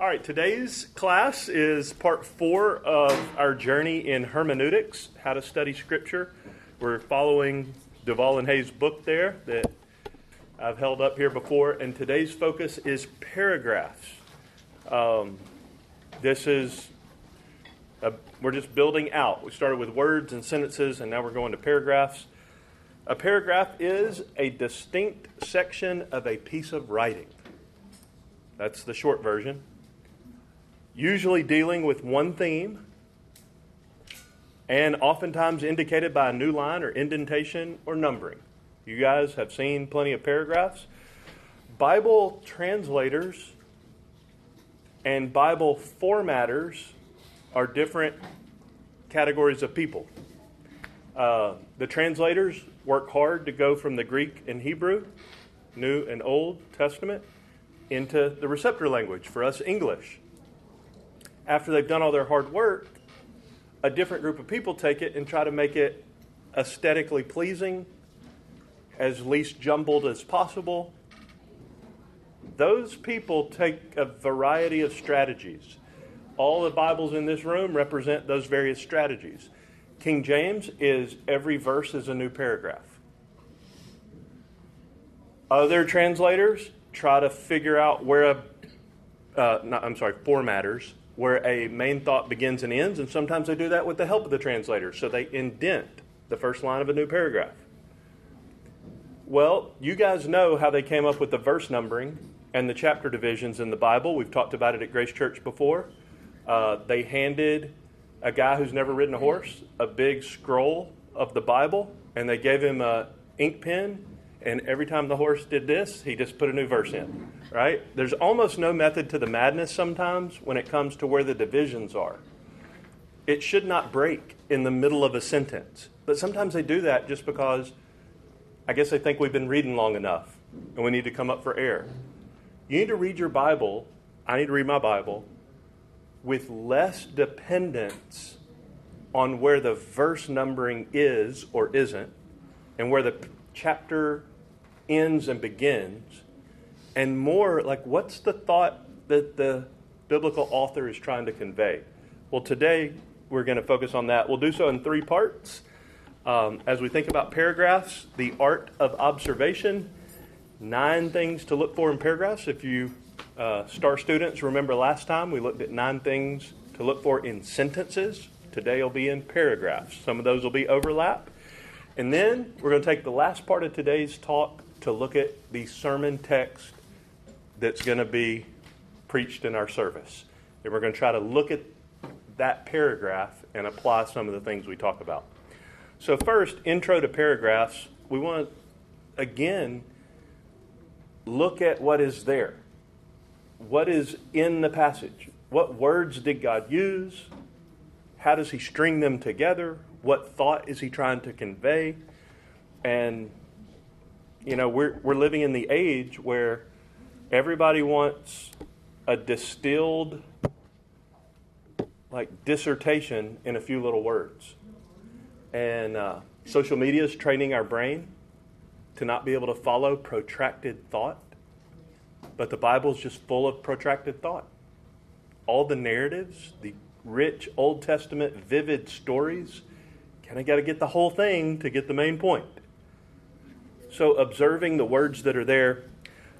All right, today's class is part four of our journey in hermeneutics, how to study Scripture. We're following Duvall and Hays' book there that I've held up here before, and today's focus is paragraphs. Um, this is, a, we're just building out. We started with words and sentences, and now we're going to paragraphs. A paragraph is a distinct section of a piece of writing. That's the short version. Usually dealing with one theme and oftentimes indicated by a new line or indentation or numbering. You guys have seen plenty of paragraphs. Bible translators and Bible formatters are different categories of people. Uh, the translators work hard to go from the Greek and Hebrew, New and Old Testament, into the receptor language, for us, English. After they've done all their hard work, a different group of people take it and try to make it aesthetically pleasing, as least jumbled as possible. Those people take a variety of strategies. All the Bibles in this room represent those various strategies. King James is every verse is a new paragraph. Other translators try to figure out where a, uh, not, I'm sorry, formatters, where a main thought begins and ends, and sometimes they do that with the help of the translator. So they indent the first line of a new paragraph. Well, you guys know how they came up with the verse numbering and the chapter divisions in the Bible. We've talked about it at Grace Church before. Uh, they handed a guy who's never ridden a horse a big scroll of the Bible, and they gave him a ink pen and every time the horse did this, he just put a new verse in, right? There's almost no method to the madness sometimes when it comes to where the divisions are. It should not break in the middle of a sentence, but sometimes they do that just because I guess they think we've been reading long enough and we need to come up for air. You need to read your Bible, I need to read my Bible, with less dependence on where the verse numbering is or isn't and where the chapter ends and begins, and more like what's the thought that the biblical author is trying to convey. Well, today we're going to focus on that. We'll do so in three parts. Um, as we think about paragraphs, the art of observation, nine things to look for in paragraphs. If you uh, star students remember last time we looked at nine things to look for in sentences. Today will be in paragraphs. Some of those will be overlap. And then we're going to take the last part of today's talk to look at the sermon text that's going to be preached in our service. And we're going to try to look at that paragraph and apply some of the things we talk about. So, first, intro to paragraphs, we want to again look at what is there. What is in the passage? What words did God use? How does He string them together? What thought is He trying to convey? And you know, we're, we're living in the age where everybody wants a distilled, like, dissertation in a few little words. And uh, social media is training our brain to not be able to follow protracted thought. But the Bible is just full of protracted thought. All the narratives, the rich Old Testament vivid stories, kind of got to get the whole thing to get the main point. So, observing the words that are there,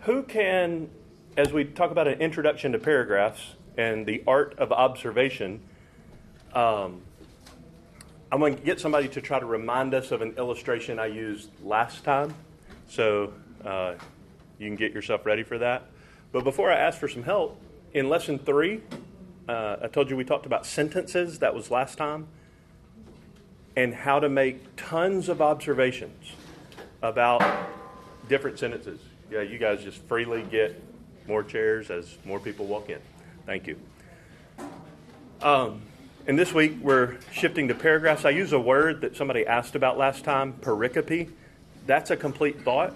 who can, as we talk about an introduction to paragraphs and the art of observation, um, I'm going to get somebody to try to remind us of an illustration I used last time. So, uh, you can get yourself ready for that. But before I ask for some help, in lesson three, uh, I told you we talked about sentences, that was last time, and how to make tons of observations about different sentences. Yeah, you guys just freely get more chairs as more people walk in. Thank you. Um, and this week we're shifting to paragraphs. I use a word that somebody asked about last time, pericope. That's a complete thought.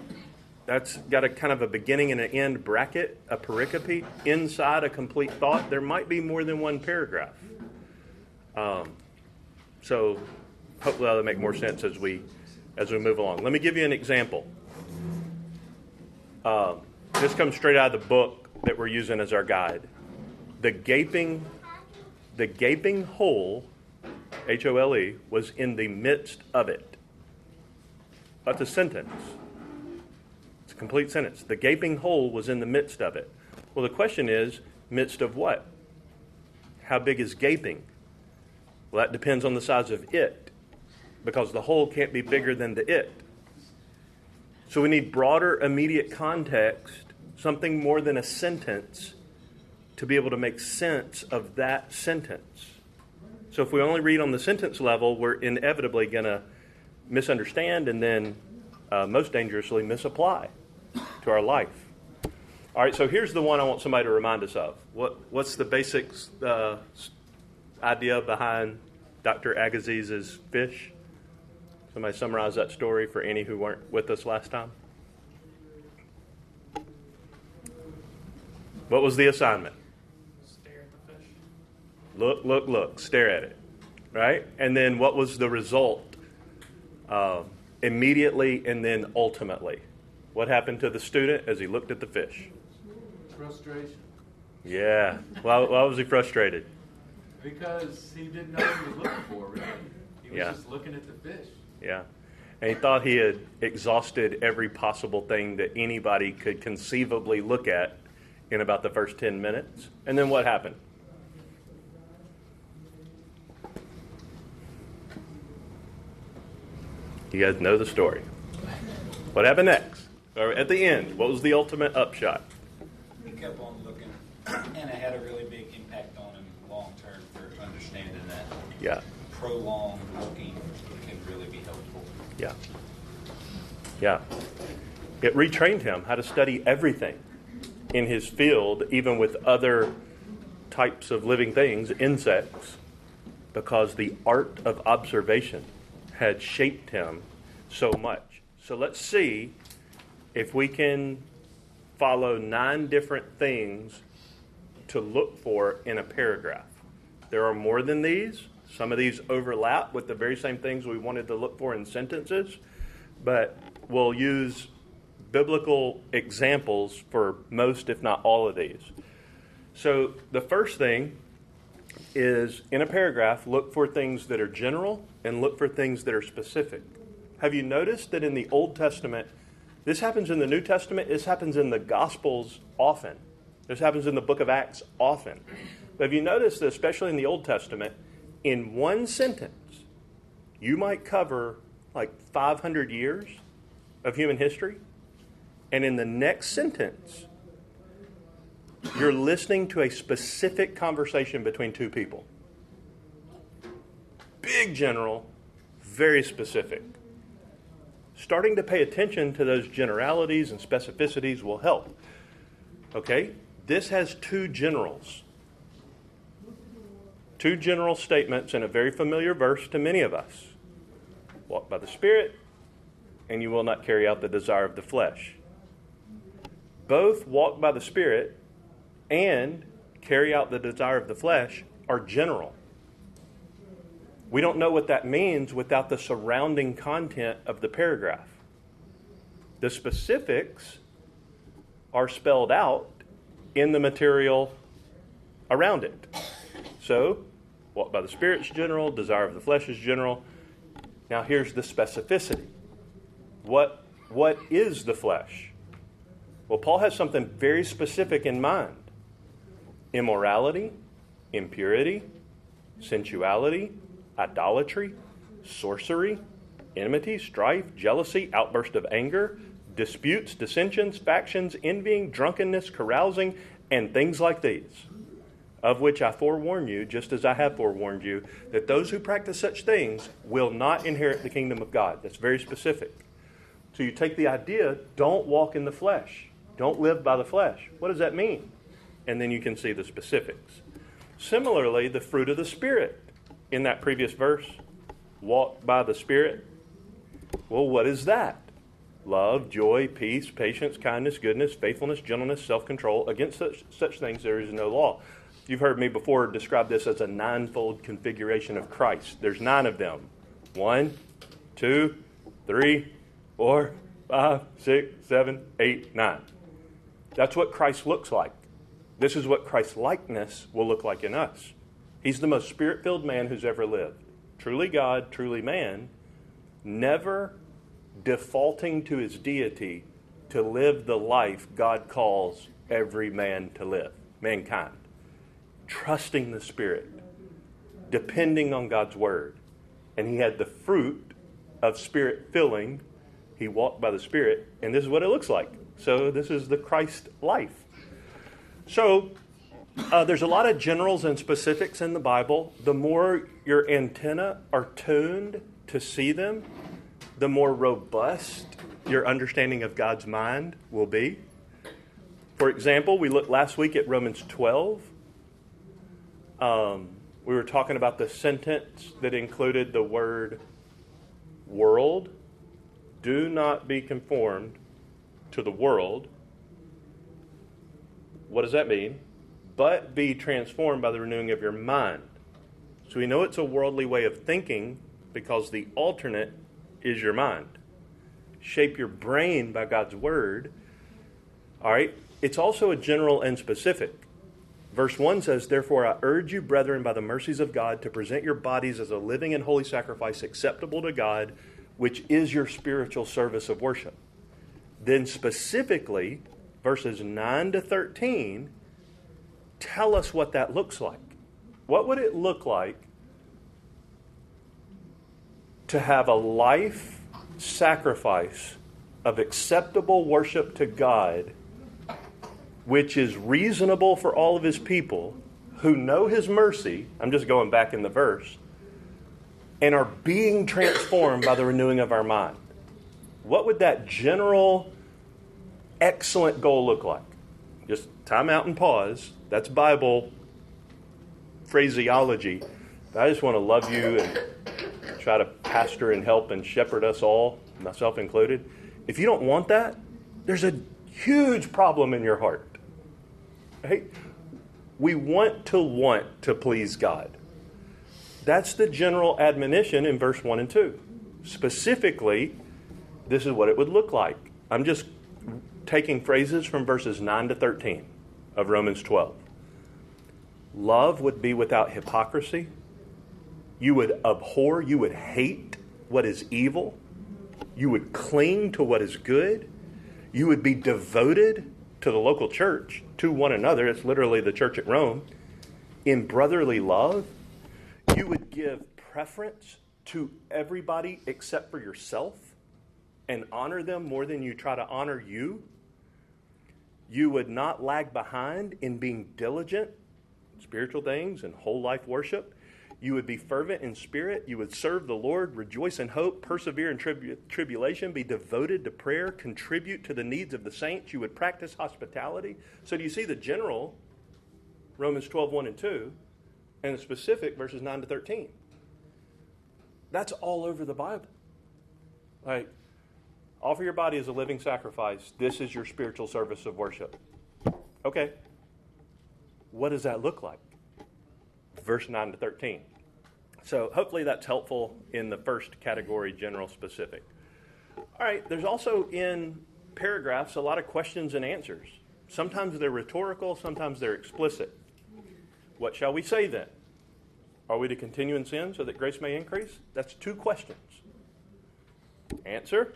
That's got a kind of a beginning and an end bracket, a pericope. Inside a complete thought, there might be more than one paragraph. Um, so hopefully that'll make more sense as we as we move along. Let me give you an example. Uh, this comes straight out of the book that we're using as our guide. the gaping, the gaping hole, H O L E, was in the midst of it. That's a sentence. It's a complete sentence. The gaping hole was in the midst of it. Well, the question is, midst of what? How big is gaping? Well, that depends on the size of it, because the whole can't be bigger than the it. So we need broader immediate context, something more than a sentence, to be able to make sense of that sentence. So if we only read on the sentence level, we're inevitably going to misunderstand and then, uh, most dangerously, misapply to our life. All right, so here's the one I want somebody to remind us of. What, what's the basic uh, idea behind Dr. Agassiz's fish? Somebody summarize that story for any who weren't with us last time. What was the assignment? Stare at the fish. Look, look, look, stare at it. Right? And then what was the result? Uh, immediately and then ultimately. What happened to the student as he looked at the fish? Frustration. Yeah. Why, why was he frustrated? Because he didn't know what he was looking for, really. He was Yeah. just looking at the fish. Yeah. And he thought he had exhausted every possible thing that anybody could conceivably look at in about the first 10 minutes. And then what happened? You guys know the story. What happened next? Or at the end, what was the ultimate upshot? He kept on looking, and it had a really big impact on him long term for understanding that Yeah. prolonged looking can really be helpful. Yeah. Yeah. It retrained him how to study everything in his field, even with other types of living things, insects, because the art of observation had shaped him so much. So let's see if we can follow nine different things to look for in a paragraph. There are more than these. Some of these overlap with the very same things we wanted to look for in sentences, but we'll use biblical examples for most, if not all, of these. So the first thing is in a paragraph, look for things that are general and look for things that are specific. Have you noticed that in the Old Testament, this happens in the New Testament, this happens in the Gospels often, this happens in the book of Acts often. But have you noticed that, especially in the Old Testament, in one sentence, you might cover like 500 years of human history? And in the next sentence, you're listening to a specific conversation between two people. Big general, very specific. Starting to pay attention to those generalities and specificities will help. Okay? This has two generals. Two general statements in a very familiar verse to many of us walk by the Spirit, and you will not carry out the desire of the flesh. Both walk by the Spirit and carry out the desire of the flesh are general. We don't know what that means without the surrounding content of the paragraph. The specifics are spelled out in the material around it. So, walk by the Spirit's general, desire of the flesh is general. Now, here's the specificity. What, what is the flesh? Well, Paul has something very specific in mind immorality, impurity, sensuality, idolatry, sorcery, enmity, strife, jealousy, outburst of anger, disputes, dissensions, factions, envying, drunkenness, carousing, and things like these, of which I forewarn you, just as I have forewarned you, that those who practice such things will not inherit the kingdom of God. That's very specific. So you take the idea, don't walk in the flesh, don't live by the flesh. What does that mean? And then you can see the specifics. Similarly, the fruit of the Spirit in that previous verse walk by the Spirit. Well, what is that? Love, joy, peace, patience, kindness, goodness, faithfulness, gentleness, self control. Against such, such things there is no law. You've heard me before describe this as a ninefold configuration of Christ. There's nine of them one, two, three, four, five, six, seven, eight, nine. That's what Christ looks like. This is what Christ's likeness will look like in us. He's the most spirit filled man who's ever lived. Truly God, truly man, never defaulting to his deity to live the life God calls every man to live, mankind. Trusting the Spirit, depending on God's word. And he had the fruit of spirit filling. He walked by the Spirit, and this is what it looks like. So, this is the Christ life. So, uh, there's a lot of generals and specifics in the Bible. The more your antenna are tuned to see them, the more robust your understanding of God's mind will be. For example, we looked last week at Romans 12. Um, we were talking about the sentence that included the word world. Do not be conformed to the world. What does that mean? But be transformed by the renewing of your mind. So we know it's a worldly way of thinking because the alternate is your mind. Shape your brain by God's word. All right? It's also a general and specific. Verse 1 says, Therefore, I urge you, brethren, by the mercies of God, to present your bodies as a living and holy sacrifice acceptable to God, which is your spiritual service of worship. Then, specifically, verses 9 to 13 tell us what that looks like. What would it look like to have a life sacrifice of acceptable worship to God, which is reasonable for all of his people who know his mercy? I'm just going back in the verse and are being transformed by the renewing of our mind. What would that general, excellent goal look like? Just time out and pause. That's Bible phraseology. I just want to love you and try to pastor and help and shepherd us all, myself included. If you don't want that, there's a huge problem in your heart. Right? We want to want to please God. That's the general admonition in verse 1 and 2. Specifically, this is what it would look like. I'm just taking phrases from verses 9 to 13 of Romans 12. Love would be without hypocrisy. You would abhor, you would hate what is evil. You would cling to what is good. You would be devoted to the local church, to one another. It's literally the church at Rome. In brotherly love, you would give preference to everybody except for yourself and honor them more than you try to honor you. You would not lag behind in being diligent, spiritual things, and whole life worship. You would be fervent in spirit. You would serve the Lord, rejoice in hope, persevere in tribu- tribulation, be devoted to prayer, contribute to the needs of the saints. You would practice hospitality. So, do you see the general, Romans 12, 1 and 2, and the specific, verses 9 to 13? That's all over the Bible. Like, offer your body as a living sacrifice. This is your spiritual service of worship. Okay. What does that look like? verse 9 to 13. So hopefully that's helpful in the first category, general specific. All right, there's also in paragraphs a lot of questions and answers. Sometimes they're rhetorical, sometimes they're explicit. What shall we say then? Are we to continue in sin so that grace may increase? That's two questions. Answer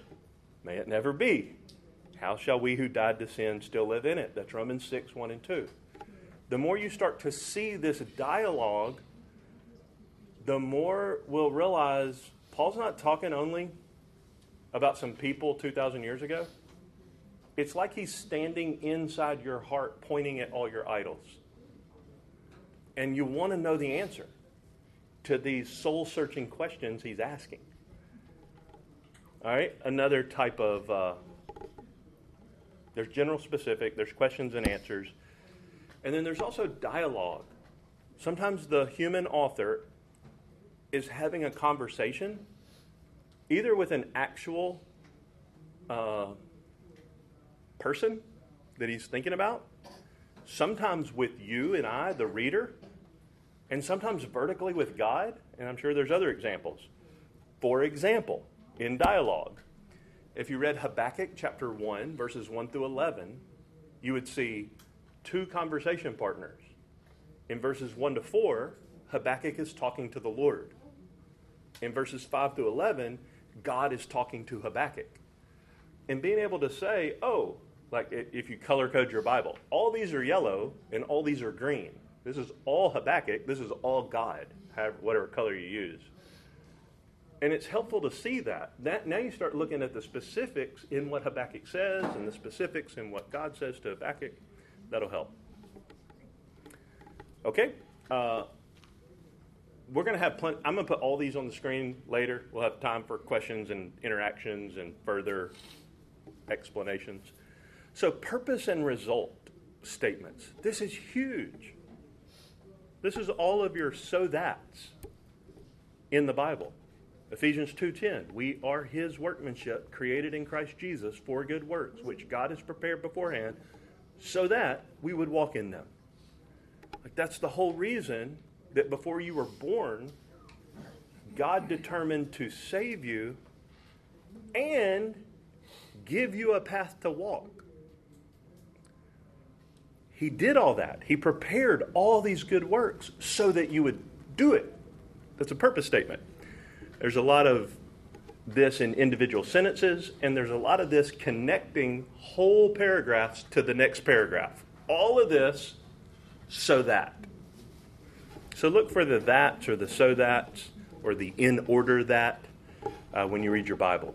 May it never be. How shall we who died to sin still live in it? That's Romans 6 1 and 2 the more you start to see this dialogue, the more we'll realize Paul's not talking only about some people 2,000 years ago. It's like he's standing inside your heart, pointing at all your idols. And you want to know the answer to these soul searching questions he's asking. All right, another type of uh, there's general specific, there's questions and answers. And then there's also dialogue. Sometimes the human author is having a conversation either with an actual uh, person that he's thinking about, sometimes with you and I, the reader, and sometimes vertically with God. And I'm sure there's other examples. For example, in dialogue, if you read Habakkuk chapter 1, verses 1 through 11, you would see two conversation partners. In verses 1 to 4, Habakkuk is talking to the Lord. In verses 5 to 11, God is talking to Habakkuk. And being able to say, oh, like if you color code your Bible, all these are yellow and all these are green. This is all Habakkuk. This is all God, whatever color you use. And it's helpful to see that. that. Now you start looking at the specifics in what Habakkuk says and the specifics in what God says to Habakkuk. That'll help. Okay? Uh, we're going to have plenty. I'm going to put all these on the screen later. We'll have time for questions and interactions and further explanations. So, purpose and result statements. This is huge. This is all of your so that's in the Bible. Ephesians 2:10 We are his workmanship created in Christ Jesus for good works which God has prepared beforehand so that we would walk in them. Like that's the whole reason that before you were born God determined to save you and give you a path to walk. He did all that. He prepared all these good works so that you would do it. That's a purpose statement. There's a lot of this in individual sentences, and there's a lot of this connecting whole paragraphs to the next paragraph. All of this so that. So look for the that's or the so that's or the in order that uh, when you read your Bible.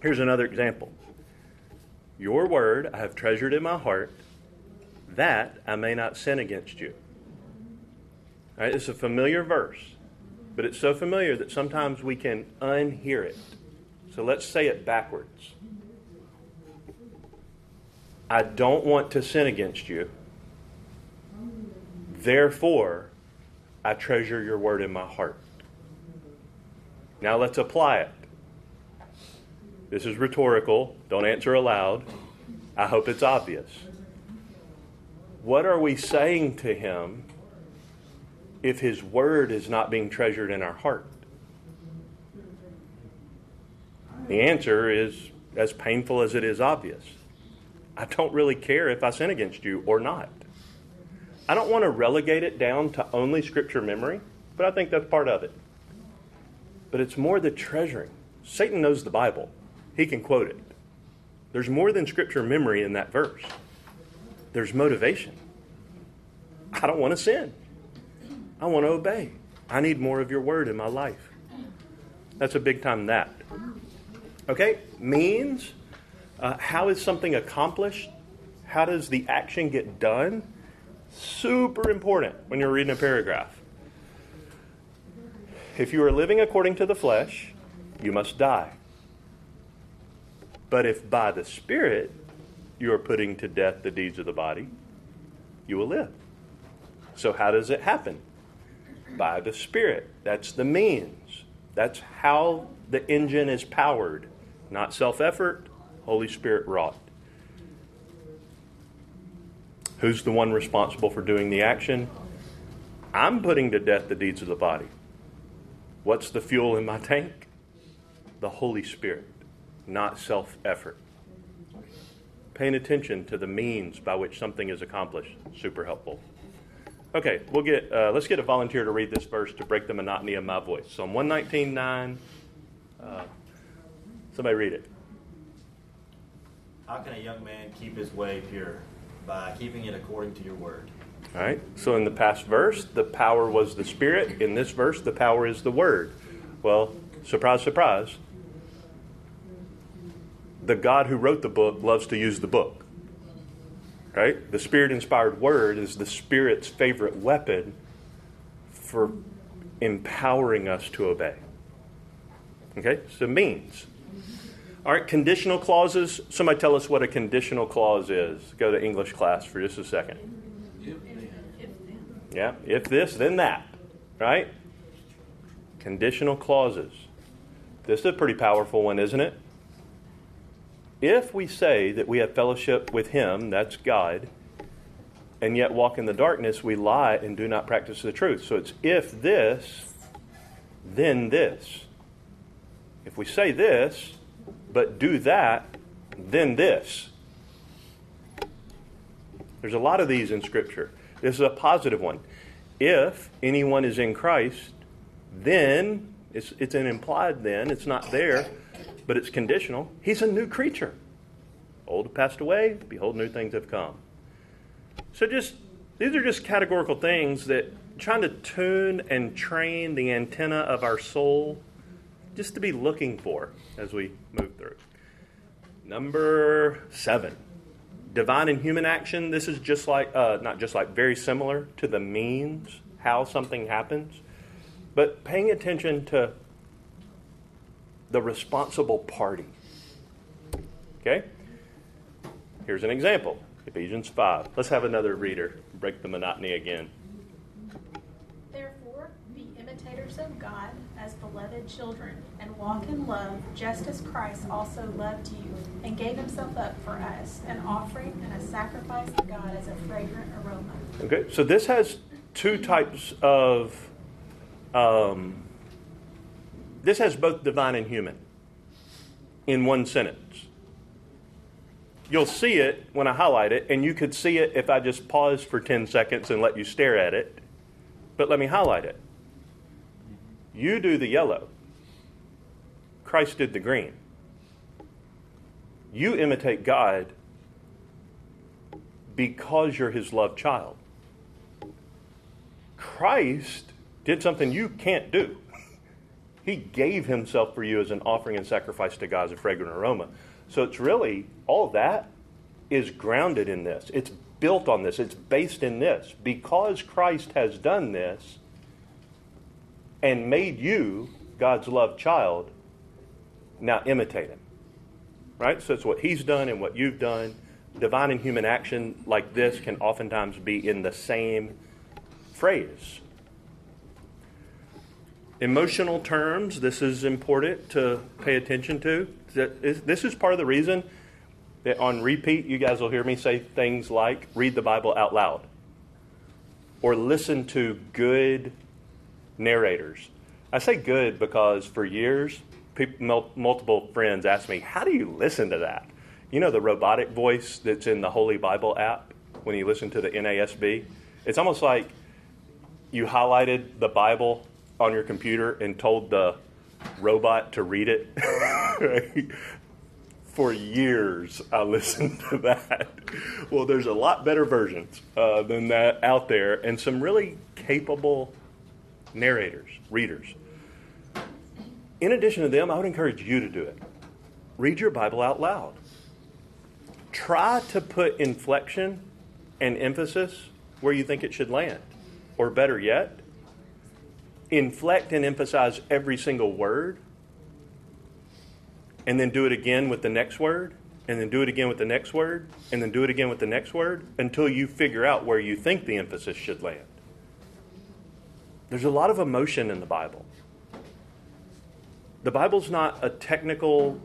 Here's another example Your word I have treasured in my heart that I may not sin against you. All right, it's a familiar verse, but it's so familiar that sometimes we can unhear it. So let's say it backwards. I don't want to sin against you. Therefore, I treasure your word in my heart. Now let's apply it. This is rhetorical. Don't answer aloud. I hope it's obvious. What are we saying to him if his word is not being treasured in our heart? The answer is as painful as it is obvious. I don't really care if I sin against you or not. I don't want to relegate it down to only scripture memory, but I think that's part of it. But it's more the treasuring. Satan knows the Bible, he can quote it. There's more than scripture memory in that verse there's motivation. I don't want to sin. I want to obey. I need more of your word in my life. That's a big time that. Okay, means uh, how is something accomplished? How does the action get done? Super important when you're reading a paragraph. If you are living according to the flesh, you must die. But if by the Spirit you are putting to death the deeds of the body, you will live. So, how does it happen? By the Spirit. That's the means. That's how the engine is powered. Not self effort, Holy Spirit wrought. Who's the one responsible for doing the action? I'm putting to death the deeds of the body. What's the fuel in my tank? The Holy Spirit, not self effort paying attention to the means by which something is accomplished. Super helpful. Okay, we'll get. Uh, let's get a volunteer to read this verse to break the monotony of my voice. Psalm one nineteen nine. Uh, somebody read it. How can a young man keep his way pure? By keeping it according to your word. All right. So in the past verse, the power was the Spirit. In this verse, the power is the Word. Well, surprise, surprise the God who wrote the book loves to use the book. Right? The spirit inspired word is the spirit's favorite weapon for empowering us to obey. Okay? So means. All right, conditional clauses. Somebody tell us what a conditional clause is. Go to English class for just a second. Yeah, if this, then that. Right? Conditional clauses. This is a pretty powerful one, isn't it? If we say that we have fellowship with Him, that's God, and yet walk in the darkness, we lie and do not practice the truth. So it's if this, then this. If we say this, but do that, then this. There's a lot of these in Scripture. This is a positive one. If anyone is in Christ, then it's, it's an implied then, it's not there, but it's conditional. He's a new creature. Old have passed away, behold, new things have come. So just these are just categorical things that trying to tune and train the antenna of our soul just to be looking for as we move through. Number seven, divine and human action. This is just like, uh, not just like, very similar to the means, how something happens, but paying attention to the responsible party. Okay? Here's an example Ephesians 5. Let's have another reader break the monotony again. Therefore, be of God as beloved children, and walk in love, just as Christ also loved you and gave himself up for us, an offering and a sacrifice to God as a fragrant aroma. Okay, so this has two types of. Um, this has both divine and human in one sentence. You'll see it when I highlight it, and you could see it if I just pause for 10 seconds and let you stare at it. But let me highlight it. You do the yellow, Christ did the green. You imitate God because you're his loved child. Christ did something you can't do. He gave himself for you as an offering and sacrifice to God as a fragrant aroma. So it's really, all that is grounded in this. It's built on this. It's based in this. Because Christ has done this and made you God's loved child, now imitate him. Right? So it's what he's done and what you've done. Divine and human action like this can oftentimes be in the same phrase. Emotional terms, this is important to pay attention to. This is part of the reason that on repeat, you guys will hear me say things like read the Bible out loud or listen to good narrators. I say good because for years, people, multiple friends asked me, How do you listen to that? You know, the robotic voice that's in the Holy Bible app when you listen to the NASB? It's almost like you highlighted the Bible on your computer and told the robot to read it. For years, I listened to that. Well, there's a lot better versions uh, than that out there, and some really capable narrators, readers. In addition to them, I would encourage you to do it. Read your Bible out loud. Try to put inflection and emphasis where you think it should land. Or better yet, inflect and emphasize every single word, and then do it again with the next word, and then do it again with the next word, and then do it again with the next word until you figure out where you think the emphasis should land. There's a lot of emotion in the Bible. The Bible's not a technical,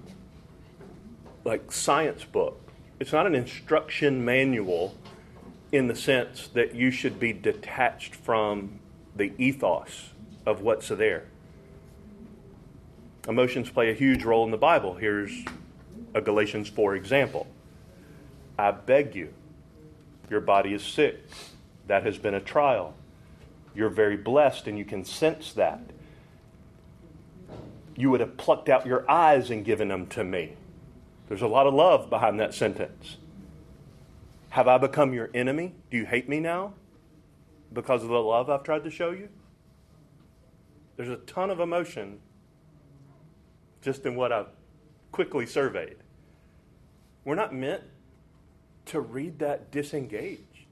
like, science book. It's not an instruction manual in the sense that you should be detached from the ethos of what's there. Emotions play a huge role in the Bible. Here's a Galatians 4 example. I beg you, your body is sick. That has been a trial. You're very blessed, and you can sense that. You would have plucked out your eyes and given them to me. There's a lot of love behind that sentence. Have I become your enemy? Do you hate me now because of the love I've tried to show you? There's a ton of emotion just in what I've quickly surveyed. We're not meant to read that disengaged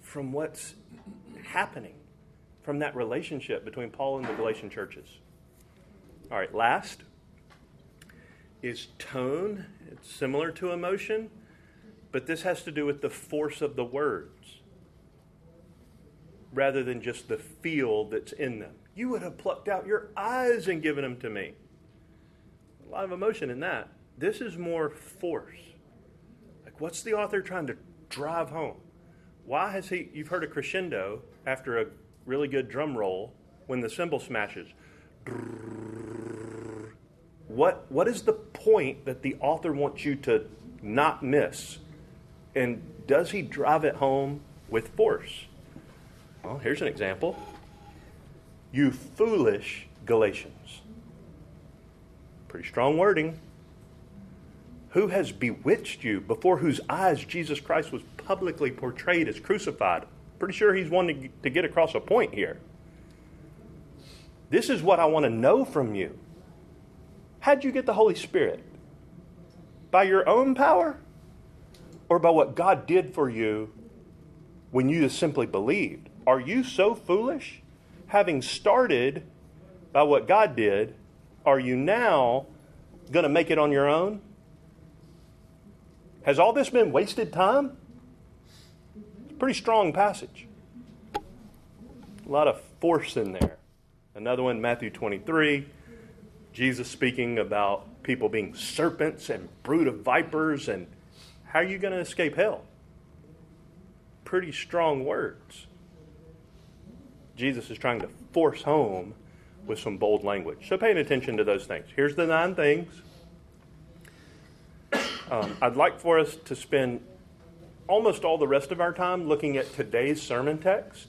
from what's happening, from that relationship between Paul and the Galatian churches. All right, last is tone. It's similar to emotion, but this has to do with the force of the words rather than just the feel that's in them. You would have plucked out your eyes and given them to me. A lot of emotion in that. This is more force. Like, what's the author trying to drive home? Why has he, you've heard a crescendo after a really good drum roll when the cymbal smashes. What, what is the point that the author wants you to not miss And does he drive it home with force? Well, here's an example. You foolish Galatians. Pretty strong wording. Who has bewitched you before whose eyes Jesus Christ was publicly portrayed as crucified? Pretty sure he's wanting to get across a point here. This is what I want to know from you. How'd you get the Holy Spirit? By your own power? Or by what God did for you when you just simply believed? Are you so foolish? Having started by what God did, are you now going to make it on your own? Has all this been wasted time? Pretty strong passage. A lot of force in there. Another one, Matthew 23, Jesus speaking about people being serpents and brood of vipers, and how are you going to escape hell? Pretty strong words. Jesus is trying to force home with some bold language. So paying attention to those things. Here's the nine things. Um, I'd like for us to spend almost all the rest of our time looking at today's sermon text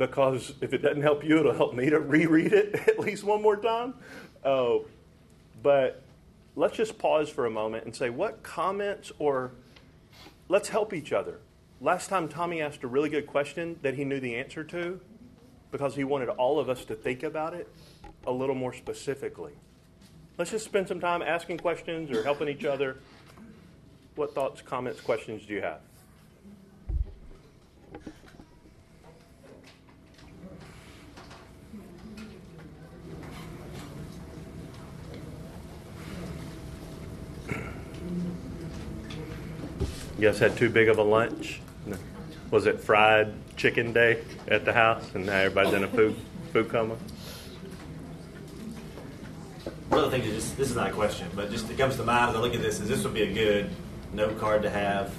because if it doesn't help you, it'll help me to reread it at least one more time. Uh, but let's just pause for a moment and say, what comments or let's help each other. Last time Tommy asked a really good question that he knew the answer to because he wanted all of us to think about it a little more specifically. Let's just spend some time asking questions or helping each other. What thoughts, comments, questions do you have? You guys had too big of a lunch? Was it fried chicken day at the house and now everybody's in a food, food coma? One of the things that just, this is not a question, but just it comes to mind as I look at this is this would be a good note card to have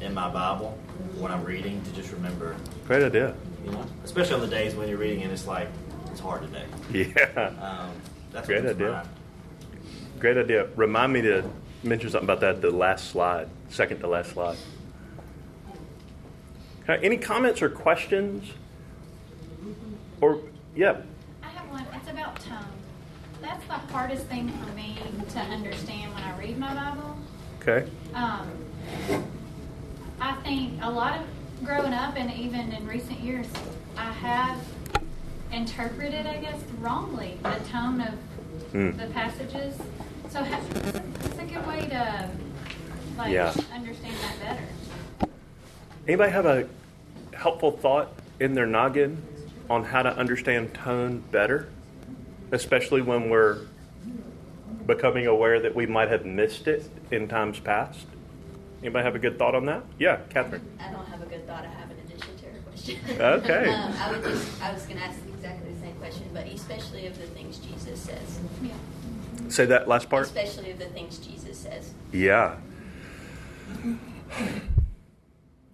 in my Bible when I'm reading to just remember, Great idea. you know, especially on the days when you're reading and it's like it's hard today. Yeah. Um, that's Great what comes to idea. Great idea. Remind me to mention something about that the last slide, second to last slide. Okay, any comments or questions? Or, yeah, I have one. It's about tone. That's the hardest thing for me to understand when I read my Bible. okay. Um, I think a lot of growing up and even in recent years, I have interpreted, I guess, wrongly the tone of Hmm. the passages. So ha- it's a good way to like Yeah. understand that better. Anybody have a helpful thought in their noggin on how to understand tone better? Especially when we're becoming aware that we might have missed it in times past? Anybody have a good thought on that? Yeah, Catherine. I don't have a good thought. I have an addition to her question. Okay. um, I would just, I was going to ask exactly the same question, but especially of the things Jesus says. Yeah. Say that last part. Especially of the things Jesus says. Yeah.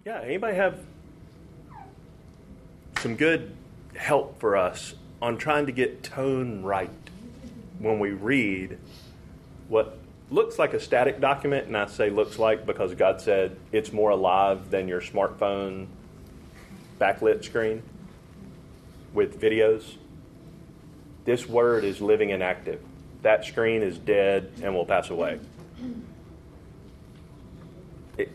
Yeah, anybody have some good help for us on trying to get tone right when we read what looks like a static document, and I say looks like because God said it's more alive than your smartphone backlit screen with videos. This word is living and active. That screen is dead and will pass away. It,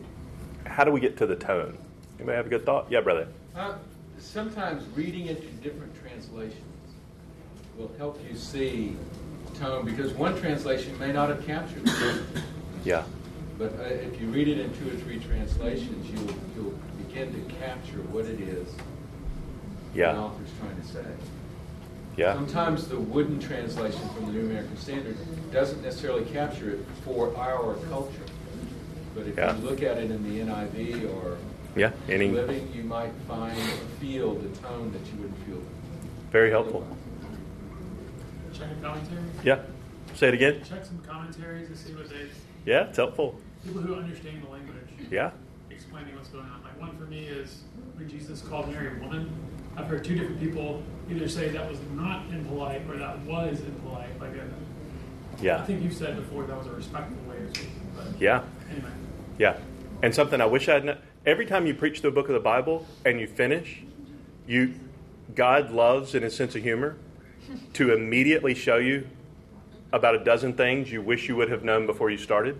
how do we get to the tone? Anybody have a good thought? Yeah, brother. Uh, Sometimes reading into different translations will help you see tone, because one translation may not have captured it. Yeah. But uh, if you read it in two or three translations, you'll, you'll begin to capture what it is the Yeah. author's trying to say. Yeah. Sometimes the wooden translation from the New American Standard doesn't necessarily capture it for our culture. But if Yeah. you look at it in the NIV or Yeah. New Living, you might find or feel the tone that you wouldn't feel. very helpful. Check a commentary. Yeah. Say it again. Check some commentaries to see what they Yeah, it's helpful. people who understand the language Yeah. explaining what's going on. Like one for me is when Jesus called Mary a woman. I've heard two different people either say that was not impolite or that was impolite. Like a, I Yeah. think you said before that was a respectful way of speaking. But Yeah. anyway, Yeah. And something I wish I'd known. Every time you preach through a book of the Bible and you finish, you God loves in his sense of humor to immediately show you about a dozen things you wish you would have known before you started.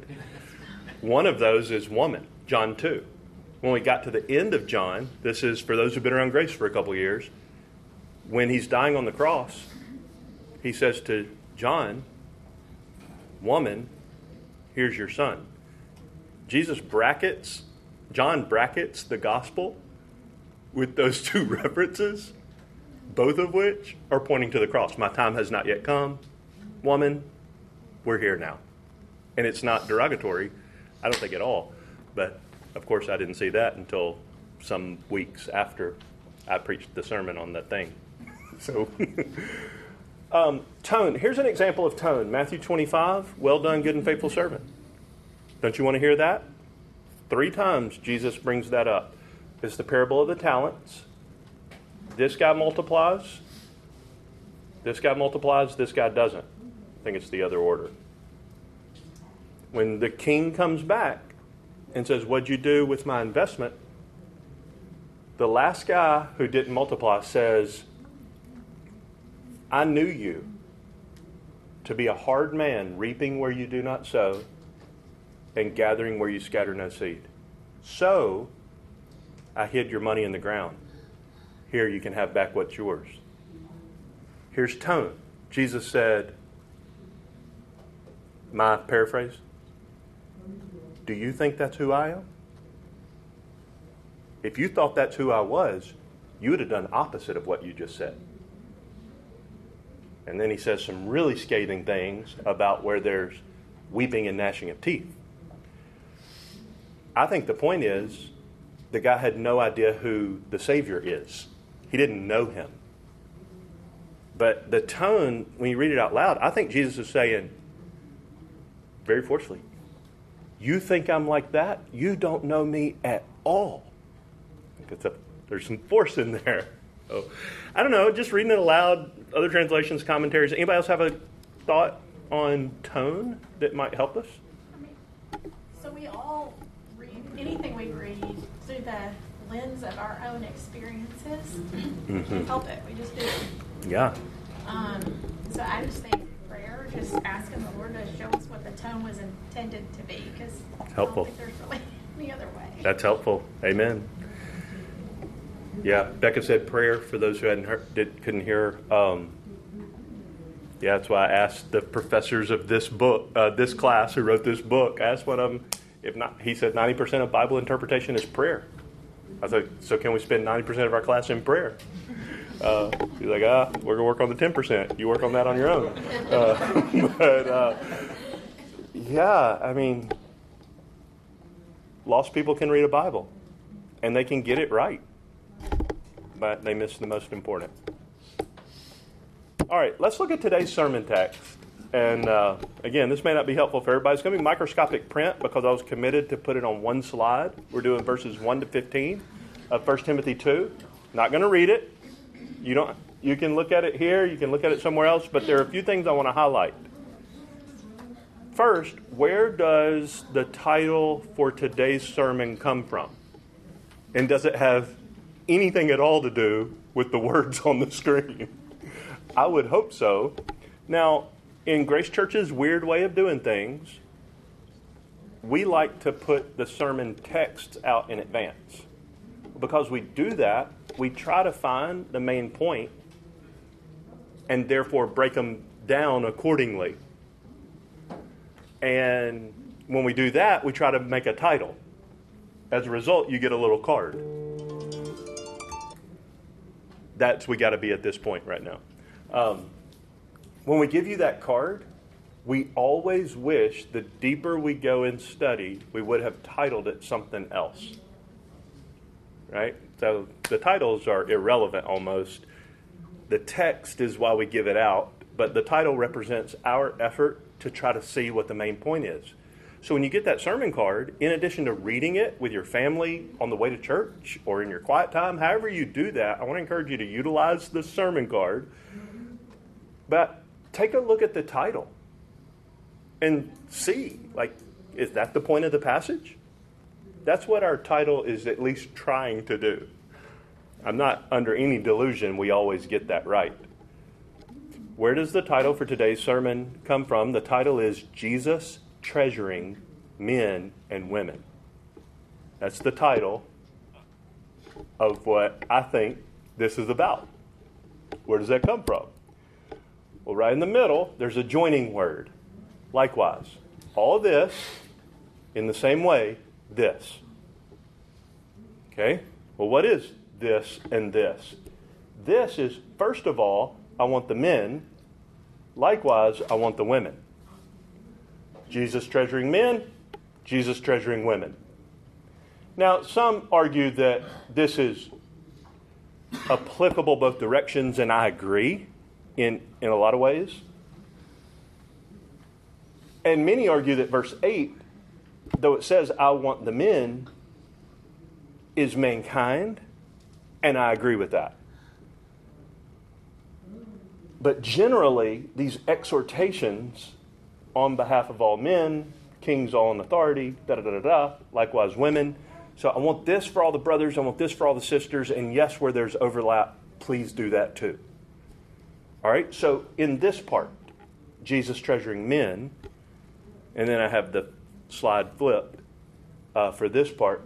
One of those is woman, John 2. When we got to the end of John, this is for those who've been around grace for a couple years, when he's dying on the cross, he says to John, Woman, here's your son. Jesus brackets, John brackets the gospel with those two references, both of which are pointing to the cross. My time has not yet come. Woman, we're here now. And it's not derogatory, I don't think at all. But of course, I didn't see that until some weeks after I preached the sermon on that thing. So, um, tone. Here's an example of tone Matthew 25, well done, good and faithful servant. Don't you want to hear that? Three times Jesus brings that up. It's the parable of the talents. This guy multiplies. This guy multiplies. This guy doesn't. I think it's the other order. When the king comes back and says, What'd you do with my investment? The last guy who didn't multiply says, I knew you to be a hard man, reaping where you do not sow and gathering where you scatter no seed. So I hid your money in the ground. Here you can have back what's yours. Here's tone. Jesus said, my paraphrase, do you think that's who I am? If you thought that's who I was, you would have done opposite of what you just said. And then he says some really scathing things about where there's weeping and gnashing of teeth. I think the point is the guy had no idea who the Savior is, he didn't know him. But the tone, when you read it out loud, I think Jesus is saying very forcefully, You think I'm like that? You don't know me at all. A, there's some force in there. So, I don't know, just reading it aloud, other translations, commentaries. Anybody else have a thought on tone that might help us? I mean, so we all read anything we read through the lens of our own experiences. Mm-hmm. Help it. We just do. Yeah. Um, so I just think just asking the Lord to show us what the tone was intended to be, because helpful. there's really any other way. That's helpful. Amen. Yeah, Becca said prayer for those who hadn't heard, did, couldn't hear. Um, yeah, that's why I asked the professors of this book, uh, this class who wrote this book. I asked one of them, if not, he said 90% of Bible interpretation is prayer. I said, so can we spend 90% of our class in prayer? Uh, he's like, ah, we're gonna work on the 10%. You work on that on your own. Uh, but uh, yeah, I mean, lost people can read a Bible, and they can get it right but they miss the most important. All right, let's look at today's sermon text. And uh, again, this may not be helpful for everybody. It's going to be microscopic print because I was committed to put it on one slide. We're doing verses 1 to 15 of 1 Timothy 2. Not going to read it. You don't. You can look at it here. You can look at it somewhere else. But there are a few things I want to highlight. First, where does the title for today's sermon come from? And does it have anything at all to do with the words on the screen. I would hope so. Now, in Grace Church's weird way of doing things, we like to put the sermon texts out in advance. Because we do that, we try to find the main point and therefore break them down accordingly. And when we do that, we try to make a title. As a result, you get a little card that's we got to be at this point right now. Um, when we give you that card, we always wish the deeper we go in study, we would have titled it something else. Right? So the titles are irrelevant almost. The text is why we give it out, but the title represents our effort to try to see what the main point is. So when you get that sermon card, in addition to reading it with your family on the way to church or in your quiet time, however you do that, I want to encourage you to utilize the sermon card. But take a look at the title and see like is that the point of the passage? That's what our title is at least trying to do. I'm not under any delusion we always get that right. Where does the title for today's sermon come from? The title is Jesus Treasuring Men and Women. That's the title of what I think this is about. Where does that come from? Well, right in the middle, there's a joining word. Likewise, all this in the same way, this. Okay? Well, what is this and this? This is, first of all, I want the men. Likewise, I want the women. Jesus treasuring men, Jesus treasuring women. Now, some argue that this is applicable both directions, and I agree in, in a lot of ways. And many argue that verse 8, though it says, I want the men, is mankind, and I agree with that. But generally, these exhortations on behalf of all men, kings all in authority, da da da da da, likewise women. So I want this for all the brothers, I want this for all the sisters, and yes, where there's overlap, please do that too. All right, so in this part, Jesus treasuring men, and then I have the slide flipped uh, for this part.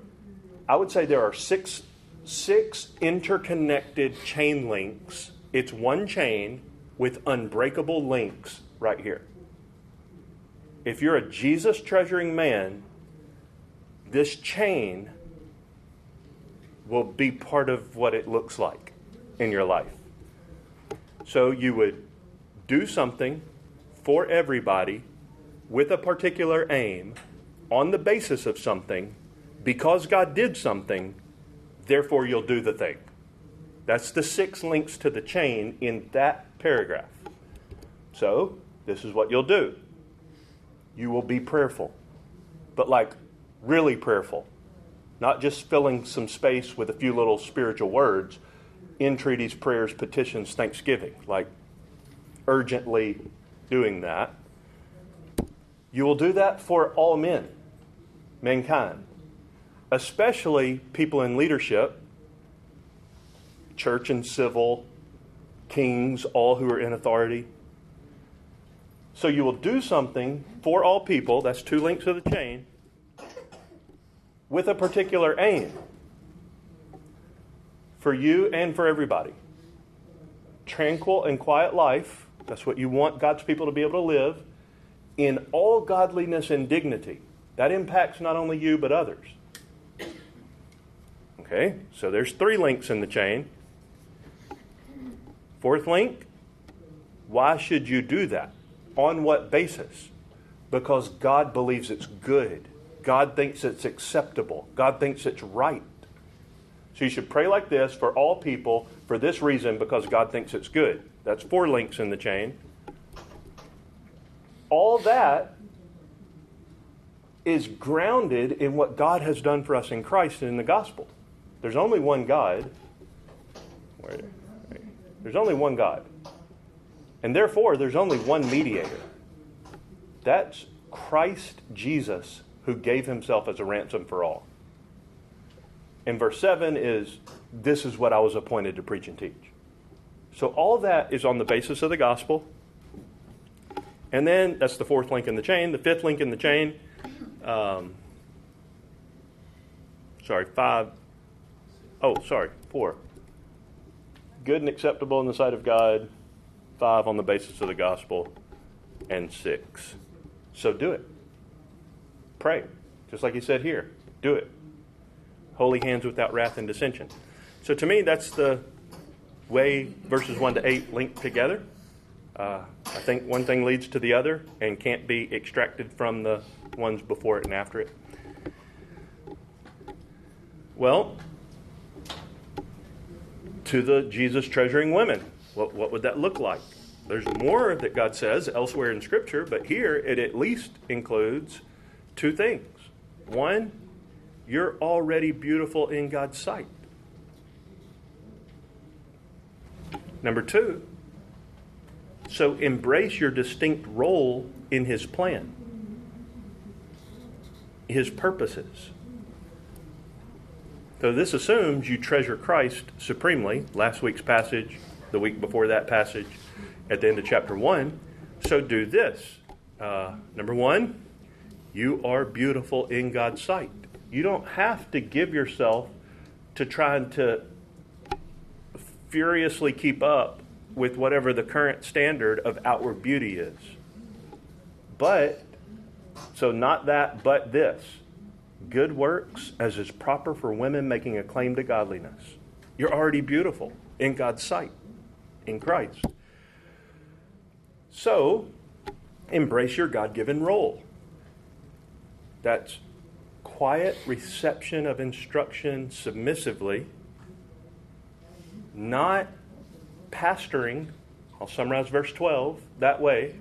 I would say there are six six interconnected chain links. It's one chain with unbreakable links right here. If you're a Jesus treasuring man, this chain will be part of what it looks like in your life. So you would do something for everybody with a particular aim on the basis of something because God did something, therefore you'll do the thing. That's the six links to the chain in that paragraph. So, this is what you'll do you will be prayerful, but like really prayerful, not just filling some space with a few little spiritual words, entreaties, prayers, petitions, thanksgiving, like urgently doing that. You will do that for all men, mankind, especially people in leadership, church and civil, kings, all who are in authority. So you will do something for all people, that's two links of the chain, with a particular aim for you and for everybody. Tranquil and quiet life, that's what you want God's people to be able to live, in all godliness and dignity. That impacts not only you, but others. Okay, so there's three links in the chain. Fourth link, why should you do that? On what basis? Because God believes it's good. God thinks it's acceptable. God thinks it's right. So you should pray like this for all people for this reason because God thinks it's good. That's four links in the chain. All that is grounded in what God has done for us in Christ and in the gospel. There's only one God. There's only one God. And therefore, there's only one mediator. That's Christ Jesus, who gave himself as a ransom for all. And verse 7 is this is what I was appointed to preach and teach. So all that is on the basis of the gospel. And then that's the fourth link in the chain. The fifth link in the chain, um, sorry, five. Oh, sorry, four. Good and acceptable in the sight of God. Five on the basis of the gospel. And six. So do it. Pray. Just like he said here. Do it. Holy hands without wrath and dissension. So to me, that's the way verses 1 to 8 link together. Uh, I think one thing leads to the other and can't be extracted from the ones before it and after it. Well, to the Jesus treasuring women, what, what would that look like? There's more that God says elsewhere in Scripture, but here it at least includes two things. One, you're already beautiful in God's sight. Number two, so embrace your distinct role in His plan, His purposes. So this assumes you treasure Christ supremely. Last week's passage, the week before that passage, at the end of chapter 1. So do this. Uh, number one, you are beautiful in God's sight. You don't have to give yourself to trying to furiously keep up with whatever the current standard of outward beauty is. But, so not that, but this good works as is proper for women making a claim to godliness. You're already beautiful in God's sight, in Christ. So, embrace your God given role. That's quiet reception of instruction submissively, not pastoring. I'll summarize verse 12 that way.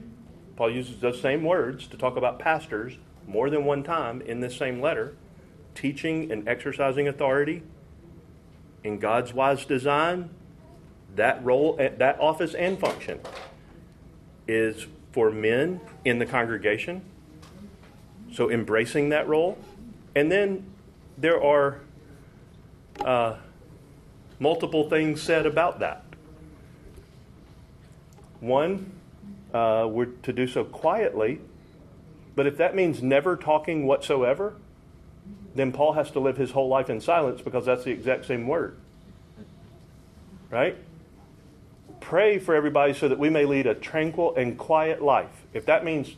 Paul uses those same words to talk about pastors more than one time in this same letter, teaching and exercising authority in God's wise design. That role, that office and function is for men in the congregation. So embracing that role. And then there are uh, multiple things said about that. One, uh, we're to do so quietly, but if that means never talking whatsoever, then Paul has to live his whole life in silence because that's the exact same word. Right? Pray for everybody so that we may lead a tranquil and quiet life. If that means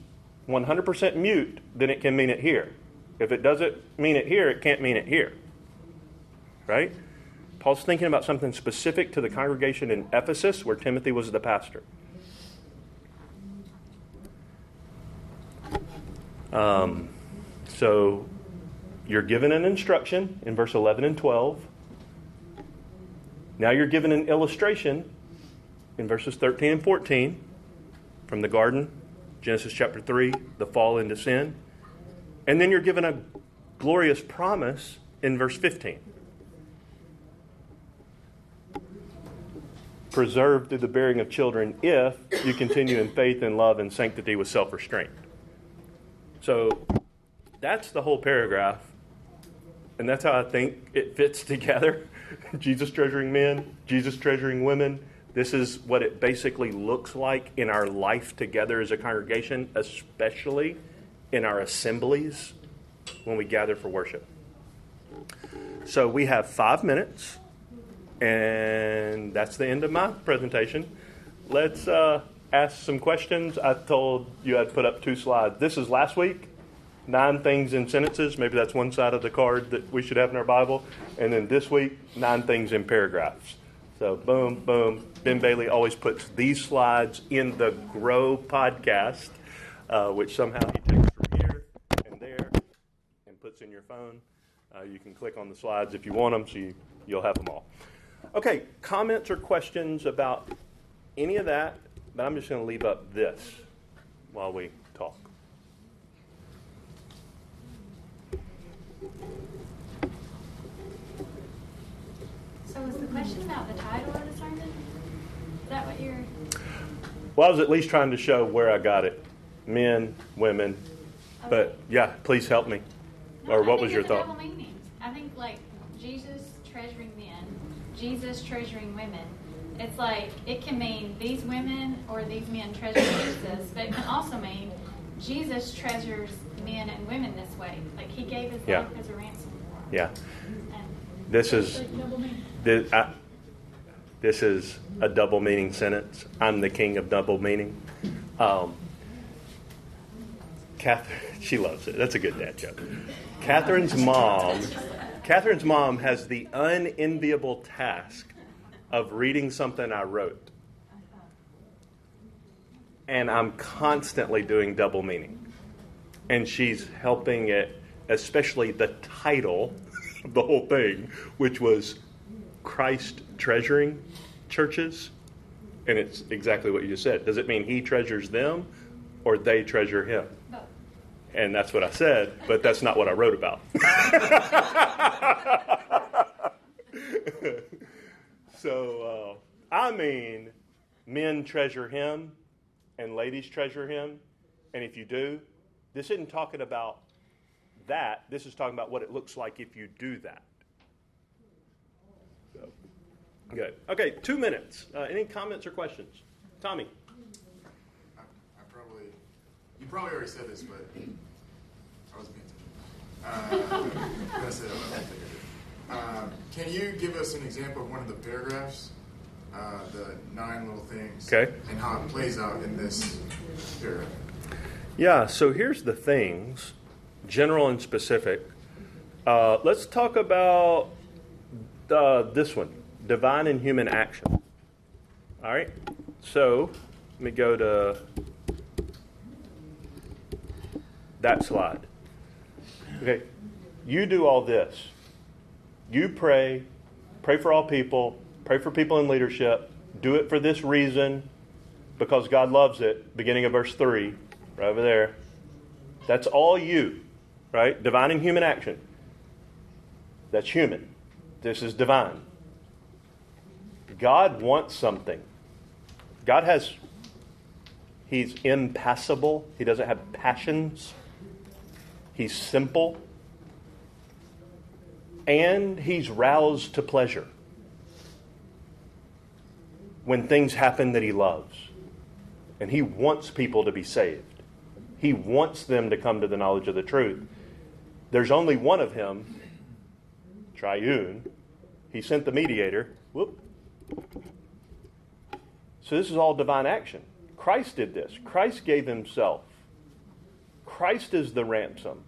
100% mute, then it can mean it here. If it doesn't mean it here, it can't mean it here. Right? Paul's thinking about something specific to the congregation in Ephesus where Timothy was the pastor. Um, so you're given an instruction in verse 11 and 12. Now you're given an illustration in verses 13 and 14 from the garden, Genesis chapter 3, the fall into sin. And then you're given a glorious promise in verse 15. Preserved through the bearing of children if you continue in faith and love and sanctity with self restraint. So that's the whole paragraph. And that's how I think it fits together. Jesus treasuring men, Jesus treasuring women. This is what it basically looks like in our life together as a congregation, especially in our assemblies when we gather for worship. So we have five minutes, and that's the end of my presentation. Let's uh, ask some questions. I told you I'd put up two slides. This is last week, nine things in sentences. Maybe that's one side of the card that we should have in our Bible. And then this week, nine things in paragraphs. So, boom, boom. Ben Bailey always puts these slides in the Grow podcast, uh, which somehow he takes from here and there and puts in your phone. Uh, you can click on the slides if you want them, so you, you'll have them all. Okay, comments or questions about any of that? But I'm just going to leave up this while we talk. So was the question about the title of the sermon? Is that what you're? Well, I was at least trying to show where I got it men, women. But yeah, please help me. No, or what was your thought? I think like Jesus treasuring men, Jesus treasuring women. It's like it can mean these women or these men treasure Jesus, but it can also mean Jesus treasures men and women this way. Like he gave his Yeah. life as a ransom for them. Yeah. And This is Like this, I, this is a double meaning sentence. I'm the king of double meaning. Um, Catherine, she loves it. That's a good dad joke. Catherine's mom, Catherine's mom has the unenviable task of reading something I wrote, and I'm constantly doing double meaning, and she's helping it, especially the title of the whole thing, which was Christ treasuring churches. And it's exactly what you just said. Does it mean he treasures them or they treasure him? And that's what I said, but that's not what I wrote about. so, uh, I mean, men treasure him and ladies treasure him. And if you do, this isn't talking about that. This is talking about what it looks like if you do that. Good. Okay, two minutes. Uh, any comments or questions? Tommy. I, I probably, you probably already said this, but I was attention. Uh, it, but I don't think I. Uh, can you give us an example of one of the paragraphs, uh, the nine little things, Okay. and how it plays out in this paragraph? Yeah, so here's the things, general and specific. Uh, let's talk about uh, this one divine and human action. All right, so let me go to that slide. Okay, you do all this. You pray, pray for all people, pray for people in leadership, do it for this reason because God loves it, beginning of verse 3, right over there. That's all you, right? Divine and human action. That's human. This is divine. God wants something. God has, He's impassible. He doesn't have passions. He's simple. And He's roused to pleasure when things happen that He loves. And He wants people to be saved. He wants them to come to the knowledge of the truth. There's only one of Him, triune. He sent the mediator. Whoop. So this is all divine action. Christ did this. Christ gave himself. Christ is the ransom.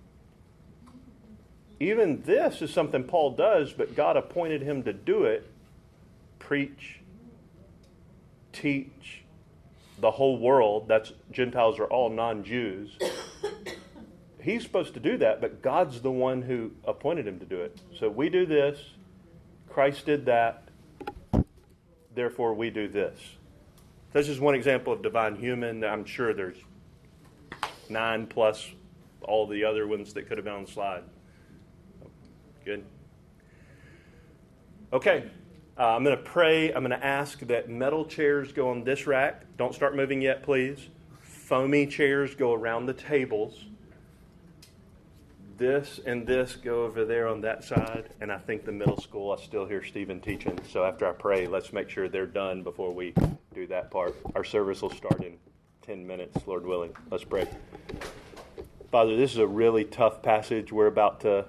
Even this is something Paul does, but God appointed him to do it. Preach, teach the whole world. That's Gentiles are all non-Jews. He's supposed to do that, but God's the one who appointed him to do it. So we do this. Christ did that. Therefore, we do this. This is one example of divine human. I'm sure there's nine plus all the other ones that could have been on the slide. Good. Okay. Uh, I'm going to pray. I'm going to ask that metal chairs go on this rack. Don't start moving yet, please. Foamy chairs go around the tables. This and this go over there on that side. And I think the middle school, I still hear Stephen teaching. So after I pray, let's make sure they're done before we do that part. Our service will start in 10 minutes, Lord willing. Let's pray. Father, this is a really tough passage we're about to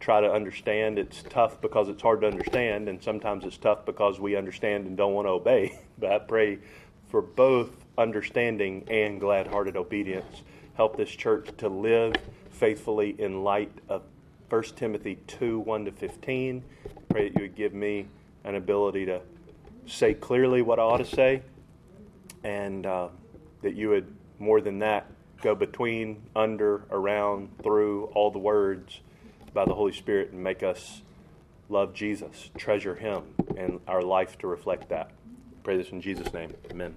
try to understand. It's tough because it's hard to understand, and sometimes it's tough because we understand and don't want to obey. But I pray for both understanding and glad hearted obedience. Help this church to live faithfully in light of 1 Timothy 2 1 to 15. Pray that you would give me an ability to say clearly what I ought to say, and uh, that you would, more than that, go between, under, around, through all the words by the Holy Spirit and make us love Jesus, treasure Him, and our life to reflect that. Pray this in Jesus' name. Amen.